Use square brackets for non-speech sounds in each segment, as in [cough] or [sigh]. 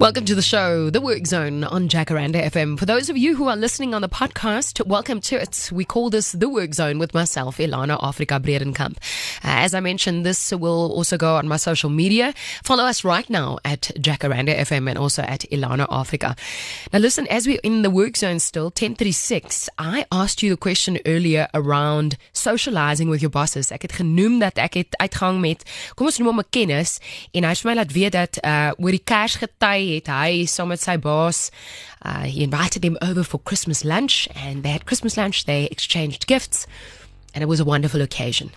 Welcome to the show, The Work Zone on Jacaranda FM. For those of you who are listening on the podcast, welcome to it. We call this The Work Zone with myself, Elana Afrika Bredenkamp. Uh, as I mentioned, this will also go on my social media. Follow us right now at Jacaranda FM and also at Elana Afrika. Now listen, as we're in the Work Zone still, 1036, I asked you the question earlier around socializing with your bosses. Ek het genoem dat ek het uitgang met, kom ons noem hom 'n kennis, en hy het my laat weet dat uh, oor die Kersgety het hy saam met sy boss uh, he invited them over for Christmas lunch and they had Christmas lunch they exchanged gifts and it was a wonderful occasion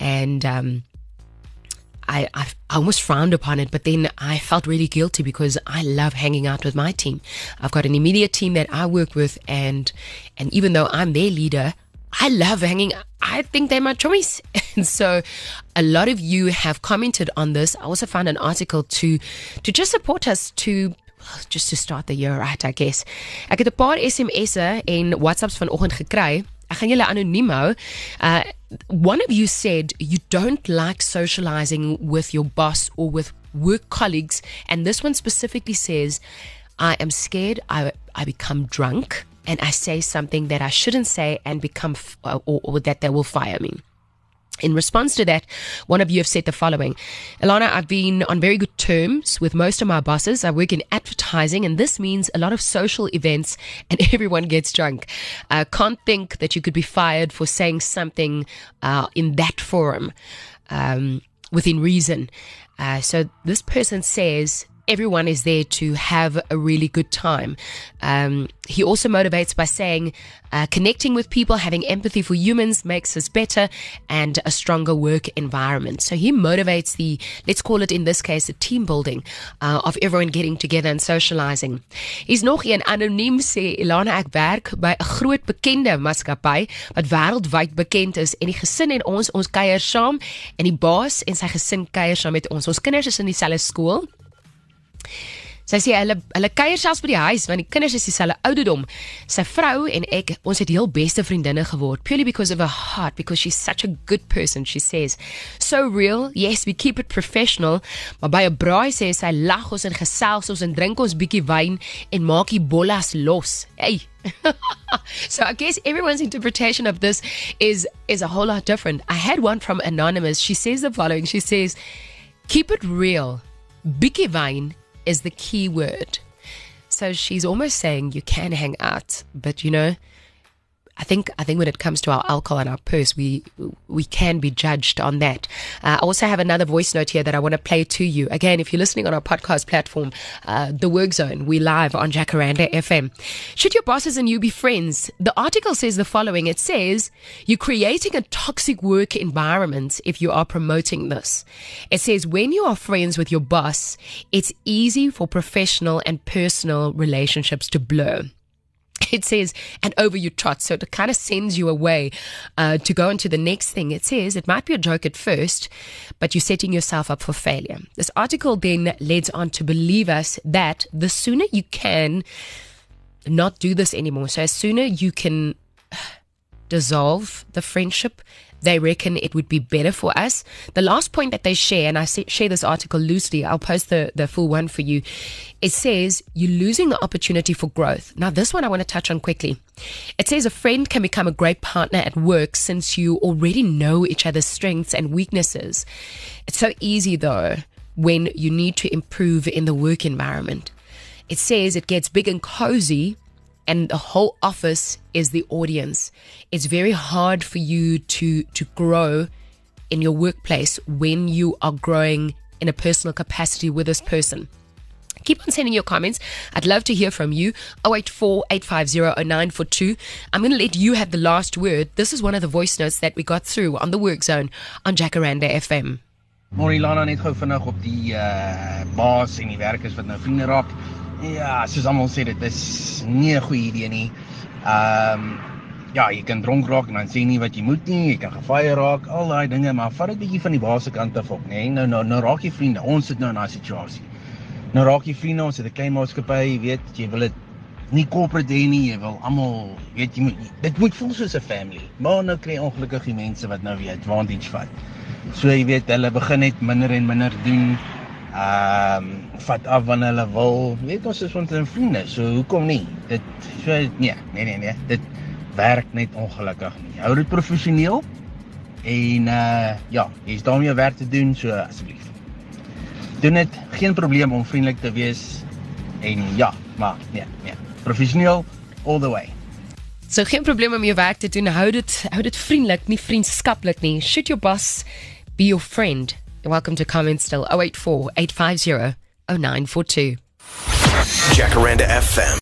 and um, I, I, almost frowned upon it, but then I felt really guilty because I love hanging out with my team. I've got an immediate team that I work with, and and even though I'm their leader, I love hanging. I think they're my choice. [laughs] And so a lot of you have commented on this. I also found an article to to just support us to just to start the year right, I guess. Ek het 'n paar SMS'e en WhatsApps vanoggend gekry. Ek gaan julle anoniem hou. Uh one of you said you don't like socializing with your boss or with work colleagues and this one specifically says I am scared I I become drunk and I say something that I shouldn't say and become, f- or, or that they will fire me. In response to that, one of you have said the following Elana, I've been on very good terms with most of my bosses. I work in advertising, and this means a lot of social events, and [laughs] everyone gets drunk. I can't think that you could be fired for saying something uh, in that forum um, within reason. Uh, so this person says everyone is there to have a really good time. Um, he also motivates by saying, uh, connecting with people, having empathy for humans makes us better and a stronger work environment. So he motivates the, let's call it in this case, a team building uh, of everyone getting together and socializing. He's nog een anoniem sê Elana ek werk by 'n groot bekende maatskappy wat wêreldwyd bekend is en die gesin en ons ons kuier saam en die baas en sy gesin kuier saam met ons. Ons kinders is in dieselfde skool. Sy sê hulle hulle kuier selfs by die huis want die kinders is dieselfde ouderdom. Sy vrou en ek, ons het heel beste vriendinne geword purely because of her heart because she's such a good person. She says, "So real. Yes, we keep it professional." Maar by 'n braai sê sy lag ons en gesels ons en drink ons bietjie wyn en maak die bollas los. Hey. [laughs] so I guess everyone's interpretation of this is is a whole lot different. I had one from anonymous. She says the following. She says, "Keep it real. Bietjie wyn is the key word. So she's almost saying you can hang out, but you know, I think I think when it comes to our alcohol and our purse, we we can be judged on that. Uh, I also have another voice note here that I want to play to you. Again, if you're listening on our podcast platform, uh, The Work Zone, we live on Jacaranda FM. Should your bosses and you be friends? The article says the following. It says you're creating a toxic work environment if you are promoting this. It says when you are friends with your boss, it's easy for professional and personal relationships to blur it says, and over you trot. So it kind of sends you away uh, to go into the next thing. It says it might be a joke at first, but you're setting yourself up for failure. This article then leads on to believe us that the sooner you can not do this anymore, so as sooner you can dissolve the friendship, they reckon it would be better for us. The last point that they share, and I share this article loosely, I'll post the, the full one for you. It says you're losing the opportunity for growth. Now, this one I want to touch on quickly. It says a friend can become a great partner at work since you already know each other's strengths and weaknesses. It's so easy though when you need to improve in the work environment. It says it gets big and cozy and the whole office is the audience. It's very hard for you to to grow in your workplace when you are growing in a personal capacity with this person. Keep on sending your comments. I'd love to hear from you. 084 850 I'm going to let you have the last word. This is one of the voice notes that we got through on the work zone on Jacaranda FM. Môre Lana net gou vinnig op die uh baas en die werkers wat nou vriende raak. Ja, soos almal sê dit is nie 'n goeie idee nie. Ehm um, ja, jy kan dronk raak en dan sê nie wat jy moet nie, jy kan gefire raak, al daai dinge, maar vat dit bietjie van die baas se kant af op, nê? Nee? Nou nou nou raak jy vriende. Ons sit nou in daai situasie. Nou raak jy vriende, ons het 'n klein maatskappy, jy weet, jy wil dit nie corporate hê nie, jy wil almal, weet jy, moet, dit moet voel soos 'n family. Maar nou kry ongelukkig die mense wat nou weer advantage vat. So jy weet, hulle begin net minder en minder doen Ehm um, vat af wanneer hulle wil. Weet ons is ons vriende, so hoekom nie? Dit so nee, nee nee nee. Dit werk net ongelukkig nie. Hou dit professioneel. En uh ja, jy's daarmee werk te doen, so asseblief. Doen dit, geen probleem om vriendelik te wees. En ja, maar nee, nee. Professioneel all the way. So geen probleem om jou werk te doen. Hou dit hou dit vriendelik, nie vriendskaplik nie. Shoot your boss, be your friend. Welcome to comment still 084 850 0942. Jacaranda FM.